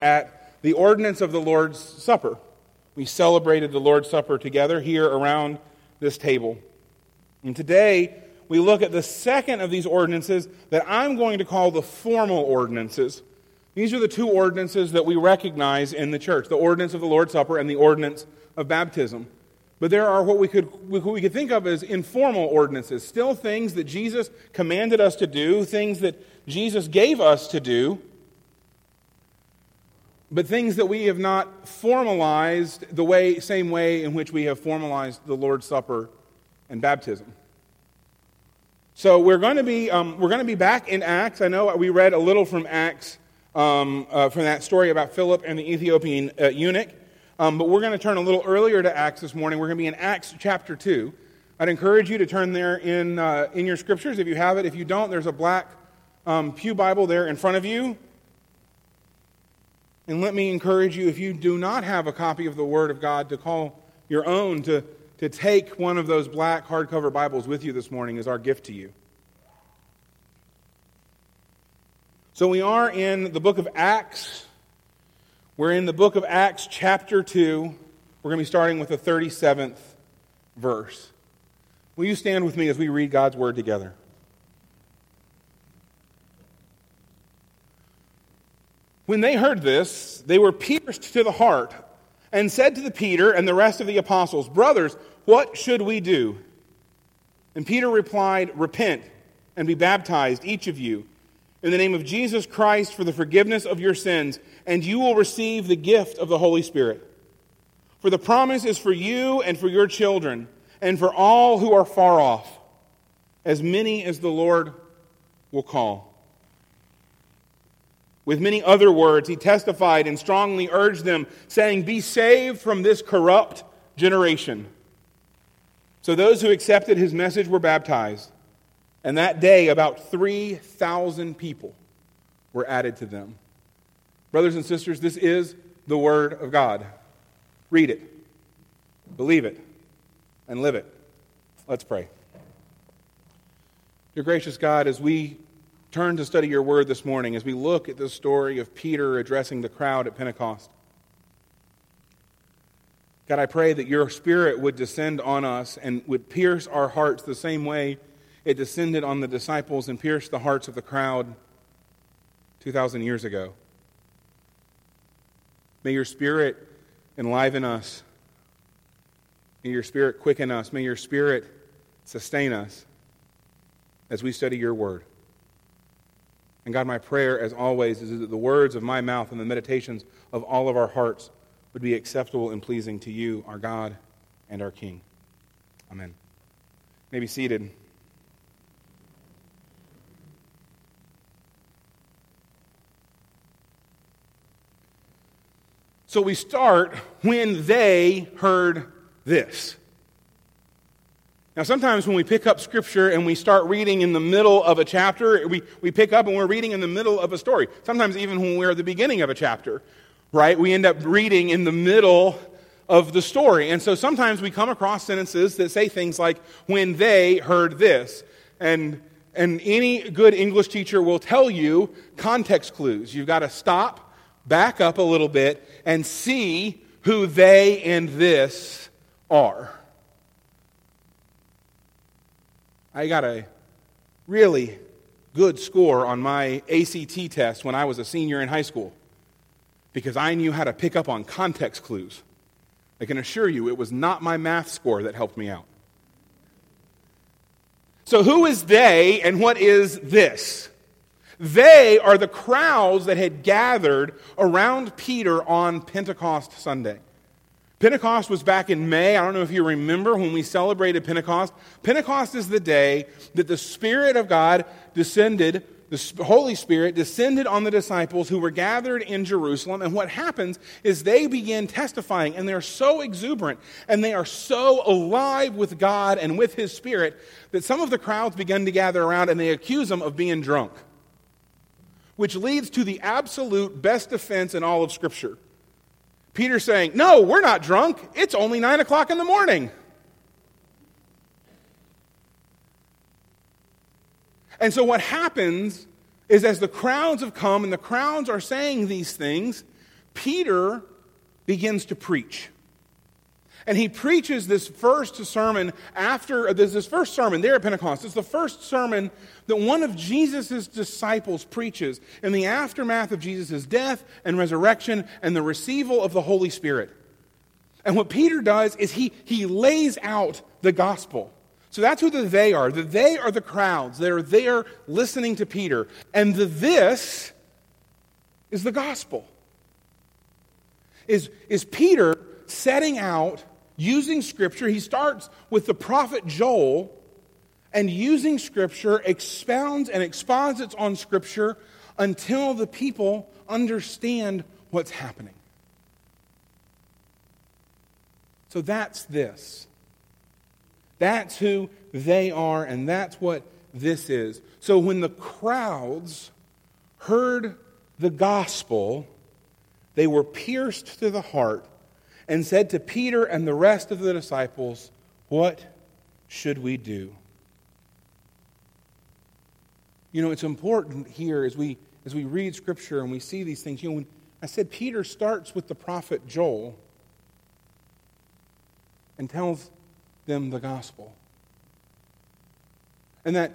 at the ordinance of the Lord's Supper. We celebrated the Lord's Supper together here around this table. And today, we look at the second of these ordinances that I'm going to call the formal ordinances. These are the two ordinances that we recognize in the church the ordinance of the Lord's Supper and the ordinance of baptism. But there are what we could, what we could think of as informal ordinances, still things that Jesus commanded us to do, things that Jesus gave us to do, but things that we have not formalized the way, same way in which we have formalized the Lord's Supper and baptism. So we're going to be, um, we're going to be back in Acts. I know we read a little from Acts, um, uh, from that story about Philip and the Ethiopian uh, eunuch. Um, but we're going to turn a little earlier to Acts this morning. We're going to be in Acts chapter 2. I'd encourage you to turn there in, uh, in your scriptures if you have it. If you don't, there's a black um, Pew Bible there in front of you. And let me encourage you, if you do not have a copy of the Word of God, to call your own, to, to take one of those black hardcover Bibles with you this morning as our gift to you. So we are in the book of Acts. We're in the book of Acts, chapter 2. We're going to be starting with the 37th verse. Will you stand with me as we read God's Word together? When they heard this, they were pierced to the heart and said to the Peter and the rest of the apostles, Brothers, what should we do? And Peter replied, Repent and be baptized, each of you, in the name of Jesus Christ for the forgiveness of your sins, and you will receive the gift of the Holy Spirit. For the promise is for you and for your children, and for all who are far off, as many as the Lord will call. With many other words, he testified and strongly urged them, saying, Be saved from this corrupt generation. So those who accepted his message were baptized, and that day about 3,000 people were added to them. Brothers and sisters, this is the Word of God. Read it, believe it, and live it. Let's pray. Dear gracious God, as we turn to study your word this morning as we look at the story of Peter addressing the crowd at Pentecost. God, I pray that your spirit would descend on us and would pierce our hearts the same way it descended on the disciples and pierced the hearts of the crowd 2,000 years ago. May your spirit enliven us. May your spirit quicken us. May your spirit sustain us as we study your word. And God, my prayer, as always, is that the words of my mouth and the meditations of all of our hearts would be acceptable and pleasing to you, our God and our King. Amen. You may be seated. So we start when they heard this. Now, sometimes when we pick up Scripture and we start reading in the middle of a chapter, we, we pick up and we're reading in the middle of a story. Sometimes even when we're at the beginning of a chapter, right? We end up reading in the middle of the story. And so sometimes we come across sentences that say things like, when they heard this. And, and any good English teacher will tell you context clues. You've got to stop, back up a little bit, and see who they and this are. I got a really good score on my ACT test when I was a senior in high school because I knew how to pick up on context clues. I can assure you it was not my math score that helped me out. So, who is they and what is this? They are the crowds that had gathered around Peter on Pentecost Sunday. Pentecost was back in May. I don't know if you remember when we celebrated Pentecost. Pentecost is the day that the Spirit of God descended, the Holy Spirit descended on the disciples who were gathered in Jerusalem. And what happens is they begin testifying, and they're so exuberant and they are so alive with God and with His Spirit that some of the crowds begin to gather around and they accuse them of being drunk, which leads to the absolute best defense in all of Scripture. Peter saying, No, we're not drunk. It's only nine o'clock in the morning. And so, what happens is as the crowds have come and the crowds are saying these things, Peter begins to preach. And he preaches this first sermon after, uh, there's this first sermon there at Pentecost. It's the first sermon that one of Jesus' disciples preaches in the aftermath of Jesus' death and resurrection and the receival of the Holy Spirit. And what Peter does is he, he lays out the gospel. So that's who the they are. The they are the crowds that are there listening to Peter. And the this is the gospel. Is, is Peter setting out using Scripture. He starts with the prophet Joel and using Scripture expounds and exposits on Scripture until the people understand what's happening. So that's this. That's who they are, and that's what this is. So when the crowds heard the gospel, they were pierced to the heart and said to Peter and the rest of the disciples, What should we do? You know, it's important here as we, as we read Scripture and we see these things. You know, when I said Peter starts with the prophet Joel and tells them the gospel. And that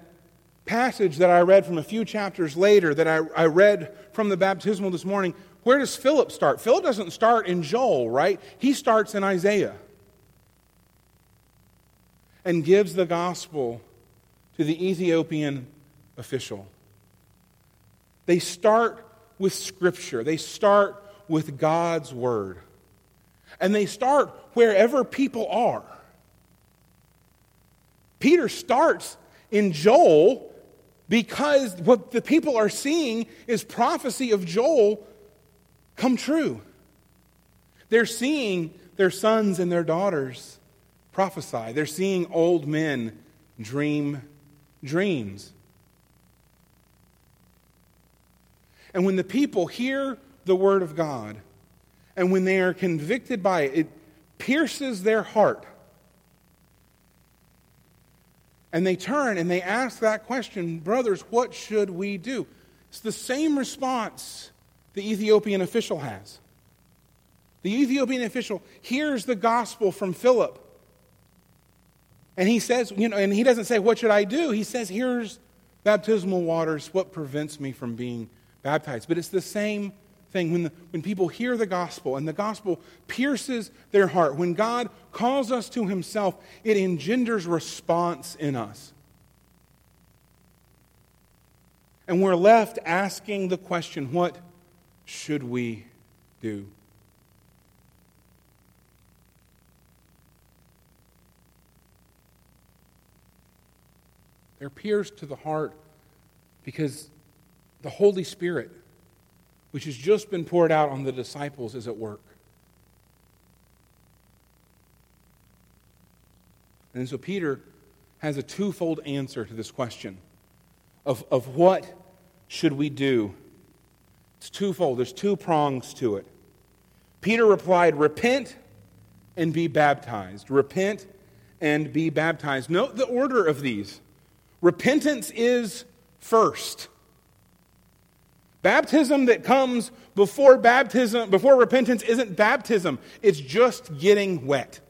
passage that I read from a few chapters later, that I, I read from the baptismal this morning, where does Philip start? Philip doesn't start in Joel, right? He starts in Isaiah and gives the gospel to the Ethiopian official. They start with Scripture, they start with God's Word. And they start wherever people are. Peter starts in Joel because what the people are seeing is prophecy of Joel come true. They're seeing their sons and their daughters prophesy, they're seeing old men dream dreams. And when the people hear the word of God, and when they are convicted by it, it pierces their heart. And they turn and they ask that question, brothers, what should we do? It's the same response the Ethiopian official has. The Ethiopian official hears the gospel from Philip. And he says, you know, and he doesn't say, What should I do? He says, Here's baptismal waters. What prevents me from being baptized? But it's the same thing. When, the, when people hear the gospel and the gospel pierces their heart, when God calls us to himself, it engenders response in us. And we're left asking the question, What should we do? They're pierced to the heart because the Holy Spirit, which has just been poured out on the disciples, is at work. And so Peter has a twofold answer to this question of, of what should we do it's twofold, there's two prongs to it. Peter replied, Repent and be baptized. Repent and be baptized. Note the order of these. Repentance is first. Baptism that comes before baptism, before repentance, isn't baptism, it's just getting wet.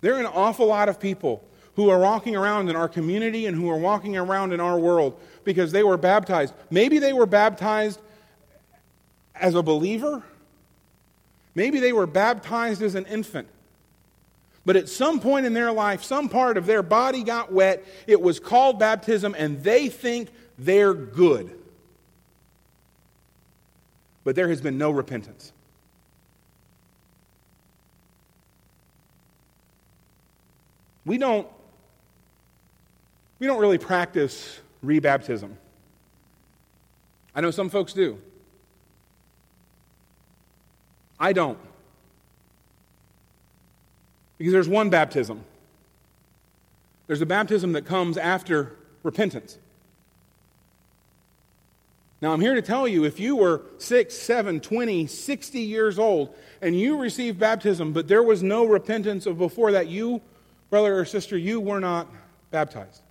There are an awful lot of people who are walking around in our community and who are walking around in our world because they were baptized. Maybe they were baptized as a believer. Maybe they were baptized as an infant. But at some point in their life, some part of their body got wet. It was called baptism, and they think they're good. But there has been no repentance. We don't we don't really practice rebaptism. I know some folks do. I don't. Because there's one baptism. There's a baptism that comes after repentance. Now, I'm here to tell you if you were 6, 7, 20, 60 years old and you received baptism, but there was no repentance of before that, you, brother or sister, you were not baptized.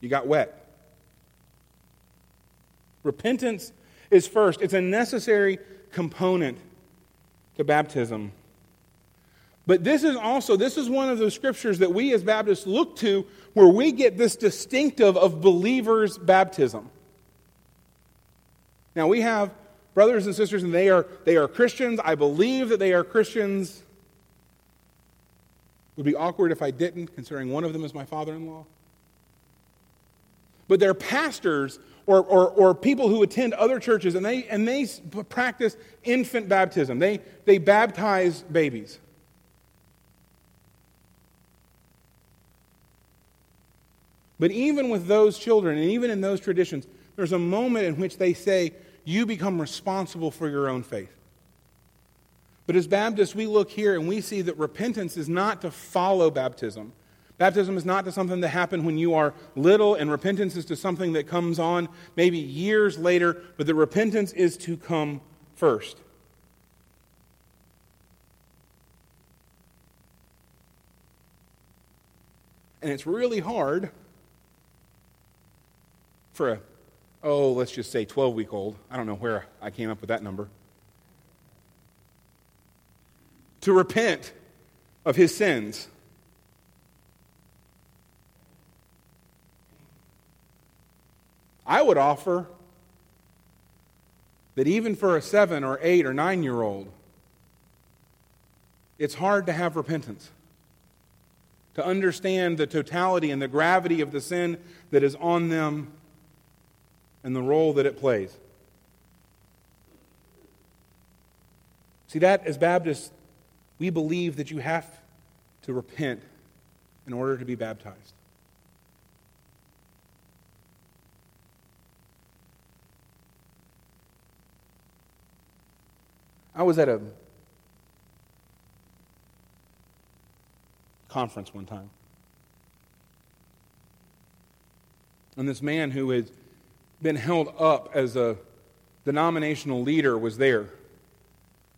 You got wet. Repentance is first, it's a necessary component to baptism. But this is also, this is one of those scriptures that we as Baptists look to where we get this distinctive of believers' baptism. Now we have brothers and sisters, and they are, they are Christians. I believe that they are Christians. It would be awkward if I didn't, considering one of them is my father in law. But they're pastors or, or, or people who attend other churches and they, and they practice infant baptism. They, they baptize babies. But even with those children, and even in those traditions, there's a moment in which they say, you become responsible for your own faith. But as Baptists, we look here and we see that repentance is not to follow baptism. Baptism is not to something that happened when you are little, and repentance is to something that comes on maybe years later, but the repentance is to come first. And it's really hard for a, oh, let's just say 12 week old. I don't know where I came up with that number. To repent of his sins. I would offer that even for a seven or eight or nine year old, it's hard to have repentance. To understand the totality and the gravity of the sin that is on them and the role that it plays. See, that as Baptists, we believe that you have to repent in order to be baptized. I was at a conference one time. And this man who had been held up as a denominational leader was there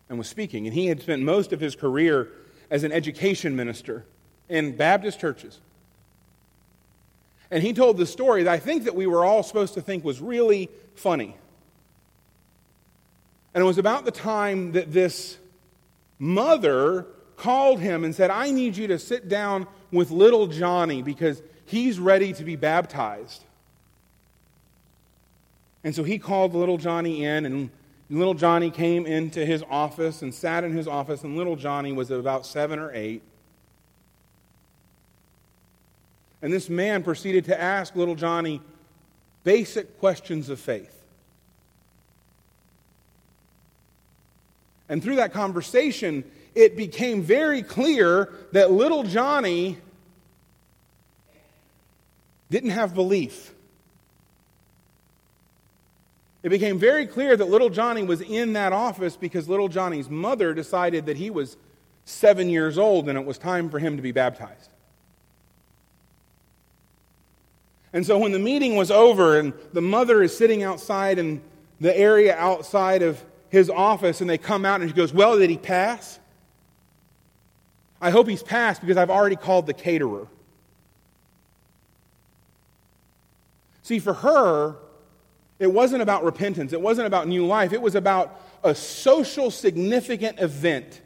and was speaking. And he had spent most of his career as an education minister in Baptist churches. And he told the story that I think that we were all supposed to think was really funny. And it was about the time that this mother called him and said, I need you to sit down with little Johnny because he's ready to be baptized. And so he called little Johnny in, and little Johnny came into his office and sat in his office, and little Johnny was about seven or eight. And this man proceeded to ask little Johnny basic questions of faith. And through that conversation, it became very clear that little Johnny didn't have belief. It became very clear that little Johnny was in that office because little Johnny's mother decided that he was seven years old and it was time for him to be baptized. And so when the meeting was over and the mother is sitting outside in the area outside of his office and they come out and she goes, Well, did he pass? I hope he's passed because I've already called the caterer. See, for her, it wasn't about repentance, it wasn't about new life, it was about a social significant event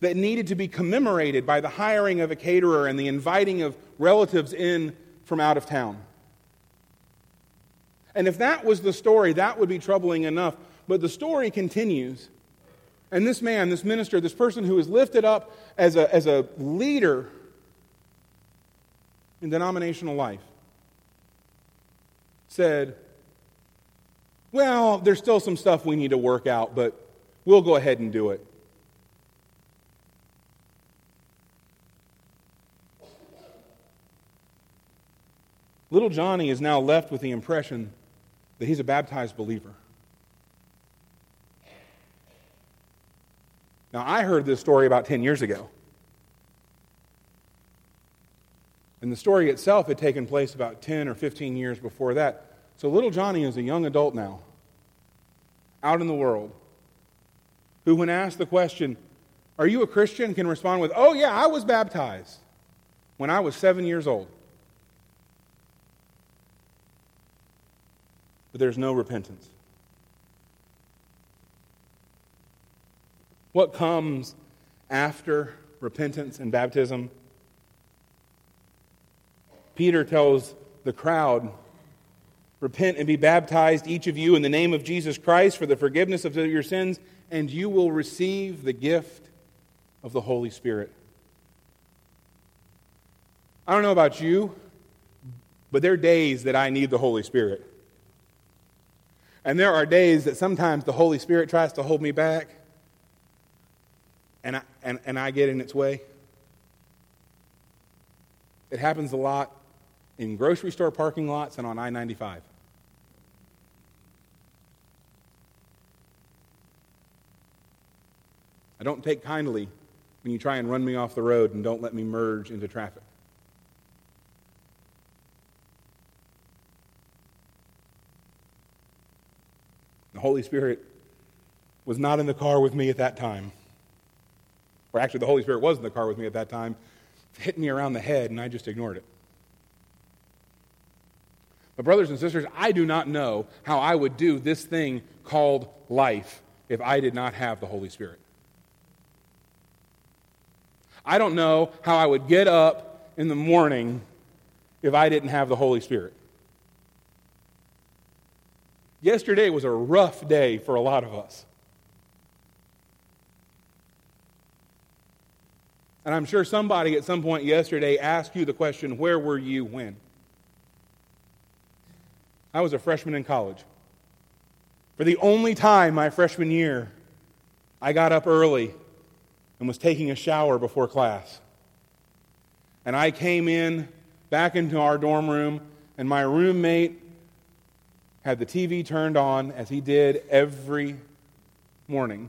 that needed to be commemorated by the hiring of a caterer and the inviting of relatives in from out of town. And if that was the story, that would be troubling enough. But the story continues. And this man, this minister, this person who is lifted up as a, as a leader in denominational life, said, well, there's still some stuff we need to work out, but we'll go ahead and do it. Little Johnny is now left with the impression that he's a baptized believer. Now, I heard this story about 10 years ago. And the story itself had taken place about 10 or 15 years before that. So little Johnny is a young adult now, out in the world, who, when asked the question, Are you a Christian? can respond with, Oh, yeah, I was baptized when I was seven years old. but there's no repentance. What comes after repentance and baptism? Peter tells the crowd, Repent and be baptized, each of you, in the name of Jesus Christ for the forgiveness of your sins, and you will receive the gift of the Holy Spirit. I don't know about you, but there are days that I need the Holy Spirit. And there are days that sometimes the Holy Spirit tries to hold me back, and I, and, and I get in its way. It happens a lot in grocery store parking lots and on I 95. I don't take kindly when you try and run me off the road and don't let me merge into traffic. The Holy Spirit was not in the car with me at that time. Or actually, the Holy Spirit was in the car with me at that time, hit me around the head, and I just ignored it. But, brothers and sisters, I do not know how I would do this thing called life if I did not have the Holy Spirit. I don't know how I would get up in the morning if I didn't have the Holy Spirit. Yesterday was a rough day for a lot of us. And I'm sure somebody at some point yesterday asked you the question, Where were you when? I was a freshman in college. For the only time my freshman year, I got up early and was taking a shower before class. And I came in back into our dorm room, and my roommate had the TV turned on as he did every morning.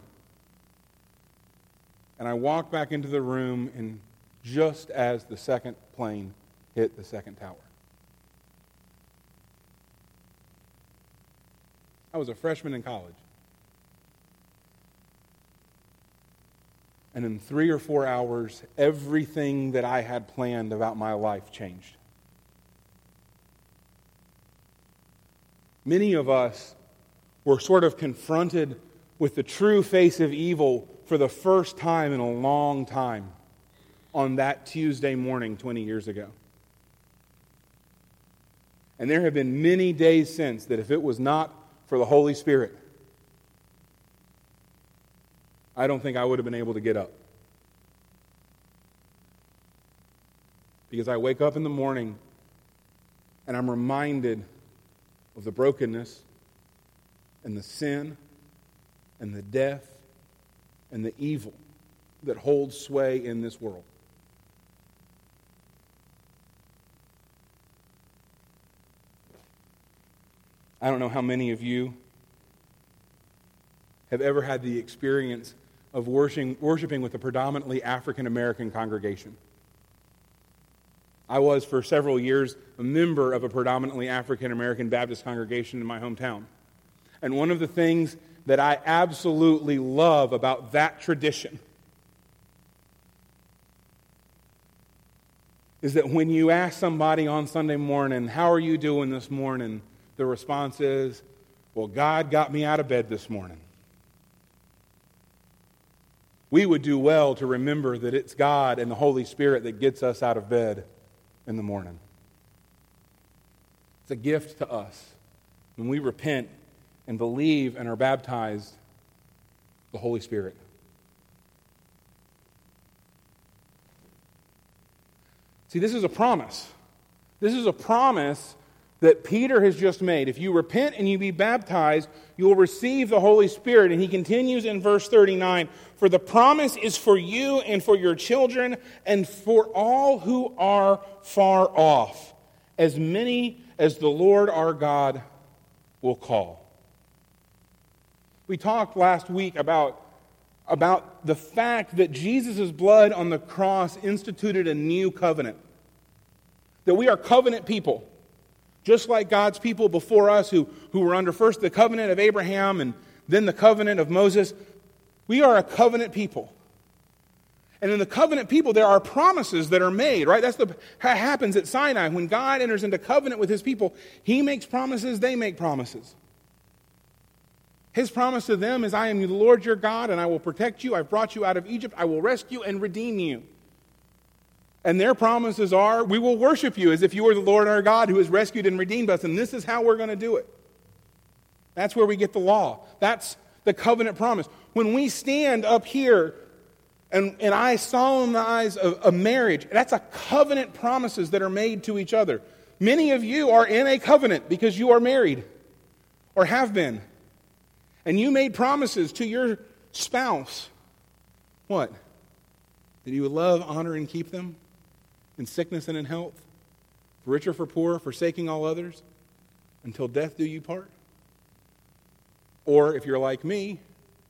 And I walked back into the room, and just as the second plane hit the second tower, I was a freshman in college. And in three or four hours, everything that I had planned about my life changed. Many of us were sort of confronted with the true face of evil for the first time in a long time on that Tuesday morning 20 years ago. And there have been many days since that if it was not for the Holy Spirit, I don't think I would have been able to get up. Because I wake up in the morning and I'm reminded of the brokenness and the sin and the death and the evil that holds sway in this world. I don't know how many of you have ever had the experience of worshiping, worshiping with a predominantly African American congregation. I was, for several years, a member of a predominantly African American Baptist congregation in my hometown. And one of the things that I absolutely love about that tradition is that when you ask somebody on Sunday morning, How are you doing this morning? the response is, Well, God got me out of bed this morning. We would do well to remember that it's God and the Holy Spirit that gets us out of bed in the morning. It's a gift to us. When we repent and believe and are baptized, the Holy Spirit. See, this is a promise. This is a promise that Peter has just made. If you repent and you be baptized, you will receive the Holy Spirit. And he continues in verse 39 For the promise is for you and for your children and for all who are far off, as many as the Lord our God will call. We talked last week about, about the fact that Jesus' blood on the cross instituted a new covenant, that we are covenant people. Just like God's people before us who, who were under first the covenant of Abraham and then the covenant of Moses, we are a covenant people. And in the covenant people, there are promises that are made, right? That's the happens at Sinai. When God enters into covenant with his people, he makes promises, they make promises. His promise to them is, I am the Lord your God, and I will protect you. I've brought you out of Egypt. I will rescue and redeem you. And their promises are, we will worship you as if you were the Lord our God who has rescued and redeemed us, and this is how we're going to do it. That's where we get the law. That's the covenant promise. When we stand up here and, and I solemnize a, a marriage, that's a covenant promises that are made to each other. Many of you are in a covenant because you are married or have been and you made promises to your spouse, what? That you would love, honor, and keep them in sickness and in health, for rich or for poor, forsaking all others, until death do you part? Or if you're like me,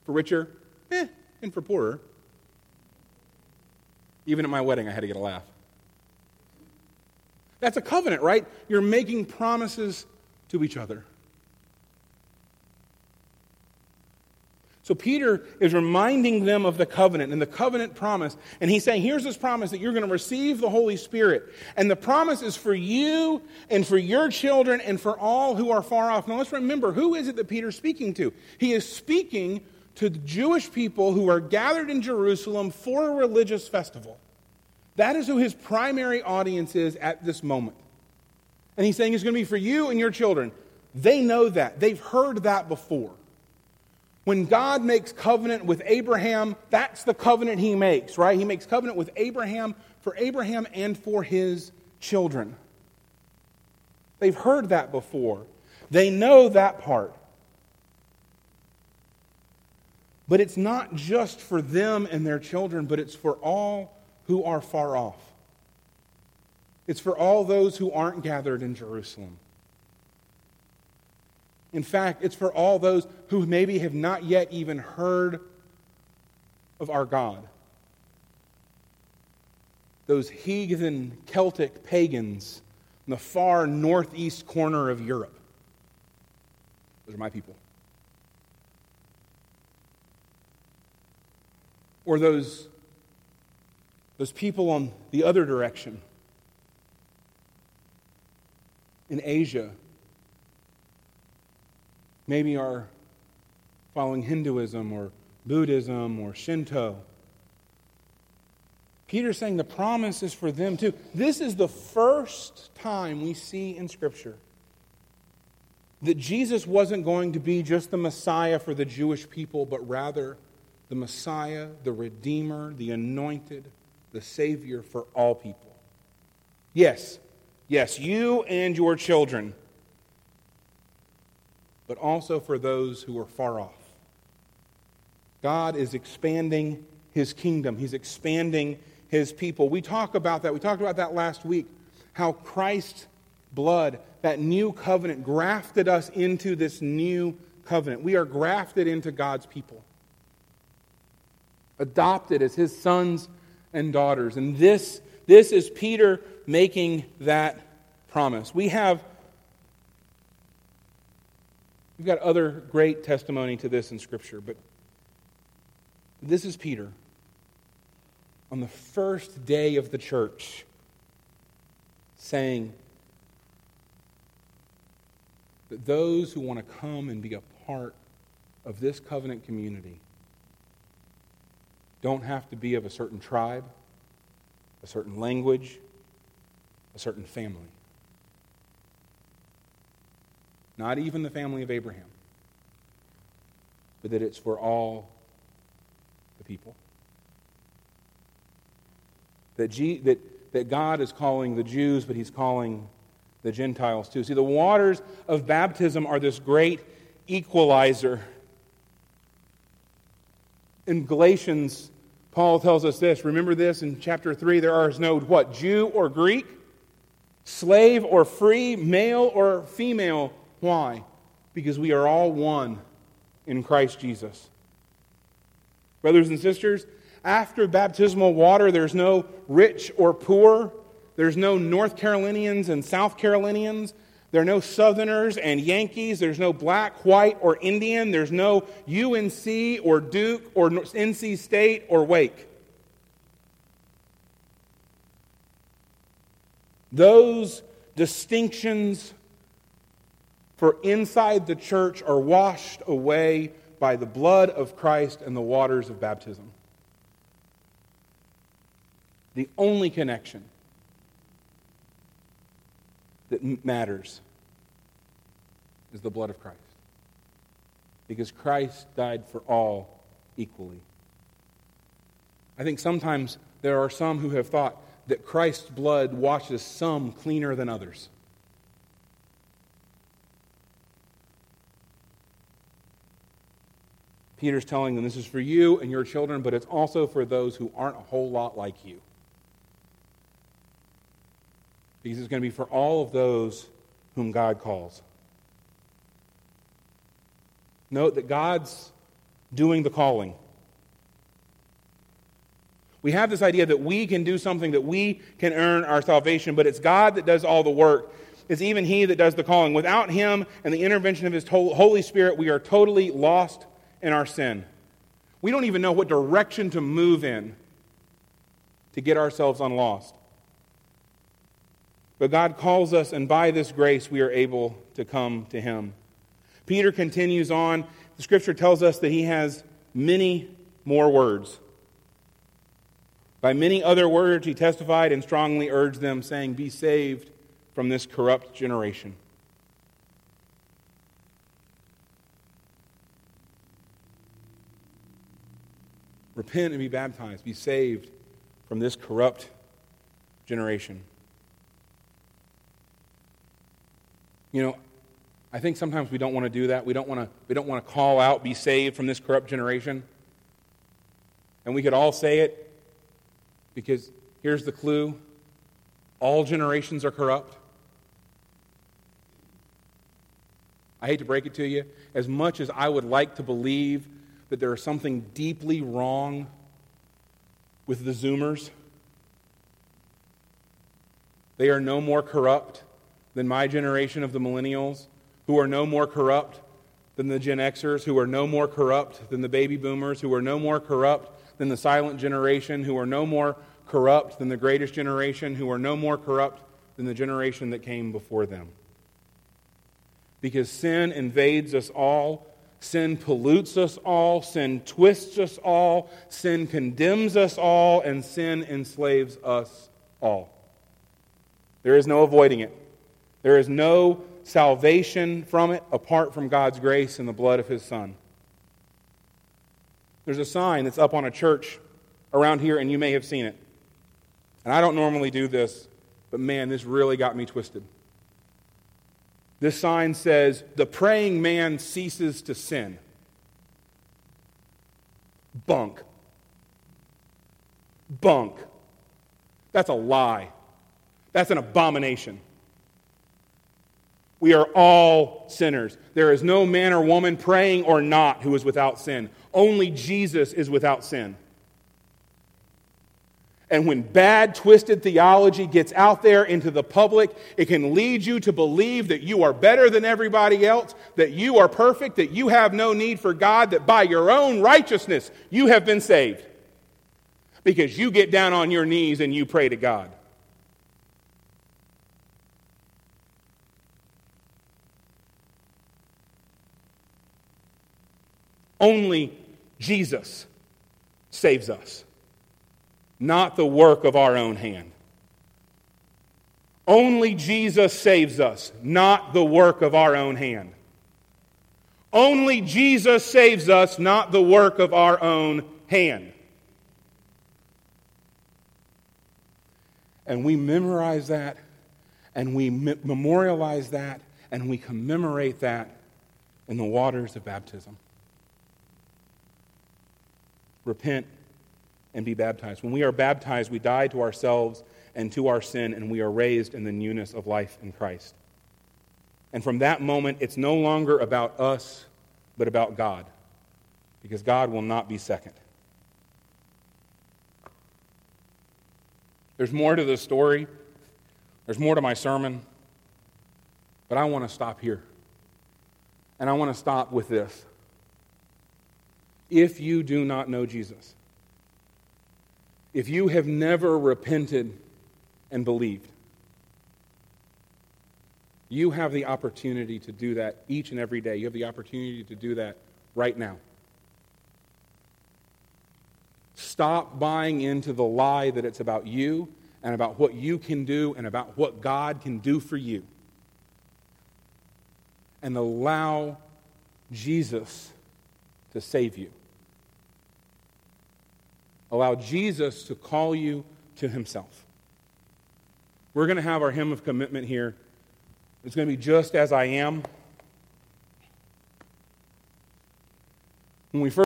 for richer, eh, and for poorer. Even at my wedding, I had to get a laugh. That's a covenant, right? You're making promises to each other. So Peter is reminding them of the covenant and the covenant promise. And he's saying, here's this promise that you're going to receive the Holy Spirit. And the promise is for you and for your children and for all who are far off. Now let's remember, who is it that Peter's speaking to? He is speaking to the Jewish people who are gathered in Jerusalem for a religious festival. That is who his primary audience is at this moment. And he's saying it's going to be for you and your children. They know that. They've heard that before. When God makes covenant with Abraham, that's the covenant he makes, right? He makes covenant with Abraham for Abraham and for his children. They've heard that before, they know that part. But it's not just for them and their children, but it's for all who are far off. It's for all those who aren't gathered in Jerusalem. In fact, it's for all those who maybe have not yet even heard of our God. Those heathen Celtic pagans in the far northeast corner of Europe. Those are my people. Or those, those people on the other direction in Asia maybe are following Hinduism or Buddhism or Shinto. Peter's saying the promise is for them too. This is the first time we see in Scripture that Jesus wasn't going to be just the Messiah for the Jewish people, but rather the Messiah, the Redeemer, the Anointed, the Savior for all people. Yes, yes, you and your children but also for those who are far off. God is expanding his kingdom, he's expanding his people. We talk about that. We talked about that last week. How Christ's blood, that new covenant, grafted us into this new covenant. We are grafted into God's people, adopted as his sons and daughters. And this, this is Peter making that promise. We have We've got other great testimony to this in Scripture, but this is Peter on the first day of the church saying that those who want to come and be a part of this covenant community don't have to be of a certain tribe, a certain language, a certain family. Not even the family of Abraham, but that it's for all the people. That, G, that, that God is calling the Jews, but He's calling the Gentiles too. See, the waters of baptism are this great equalizer. In Galatians, Paul tells us this. Remember this in chapter 3 there is no what? Jew or Greek, slave or free, male or female why? Because we are all one in Christ Jesus. Brothers and sisters, after baptismal water, there's no rich or poor. There's no North Carolinians and South Carolinians. There are no Southerners and Yankees. There's no black, white, or Indian. There's no UNC or Duke or NC State or Wake. Those distinctions for inside the church are washed away by the blood of Christ and the waters of baptism. The only connection that matters is the blood of Christ. Because Christ died for all equally. I think sometimes there are some who have thought that Christ's blood washes some cleaner than others. Peter's telling them this is for you and your children, but it's also for those who aren't a whole lot like you. Because it's going to be for all of those whom God calls. Note that God's doing the calling. We have this idea that we can do something, that we can earn our salvation, but it's God that does all the work. It's even He that does the calling. Without Him and the intervention of His Holy Spirit, we are totally lost in our sin. We don't even know what direction to move in to get ourselves unlost. But God calls us, and by this grace, we are able to come to Him. Peter continues on. The scripture tells us that he has many more words. By many other words, he testified and strongly urged them, saying, Be saved from this corrupt generation. Repent and be baptized. Be saved from this corrupt generation. You know, I think sometimes we don't want to do that. We don't want to, we don't want to call out, be saved from this corrupt generation. And we could all say it because here's the clue all generations are corrupt. I hate to break it to you. As much as I would like to believe that there is something deeply wrong with the Zoomers, they are no more corrupt than my generation of the millennials who are no more corrupt than the Gen Xers, who are no more corrupt than the baby boomers, who are no more corrupt than the silent generation, who are no more corrupt than the greatest generation, who are no more corrupt than the generation that came before them. Because sin invades us all, sin pollutes us all, sin twists us all, sin condemns us all, and sin enslaves us all. There is no avoiding it. There is no salvation from it apart from God's grace and the blood of His Son. There's a sign that's up on a church around here, and you may have seen it. And I don't normally do this, but man, this really got me twisted. This sign says, The praying man ceases to sin. Bunk. Bunk. That's a lie. That's an abomination. We are all sinners. There is no man or woman praying or not who is without sin. Only Jesus is without sin. And when bad, twisted theology gets out there into the public, it can lead you to believe that you are better than everybody else, that you are perfect, that you have no need for God, that by your own righteousness you have been saved. Because you get down on your knees and you pray to God. Only Jesus saves us, not the work of our own hand. Only Jesus saves us, not the work of our own hand. Only Jesus saves us, not the work of our own hand. And we memorize that, and we memorialize that, and we commemorate that in the waters of baptism repent, and be baptized. When we are baptized, we die to ourselves and to our sin, and we are raised in the newness of life in Christ. And from that moment, it's no longer about us, but about God, because God will not be second. There's more to the story, there's more to my sermon, but I want to stop here. And I want to stop with this if you do not know Jesus. If you have never repented and believed, You have the opportunity to do that each and every day. You have the opportunity to do that right now. Stop buying into the lie that it's about you and about what you can do and about what God can do for you. And allow Jesus to save you. Allow Jesus to call you to himself. We're going to have our hymn of commitment here. It's going to be just as I am. When we first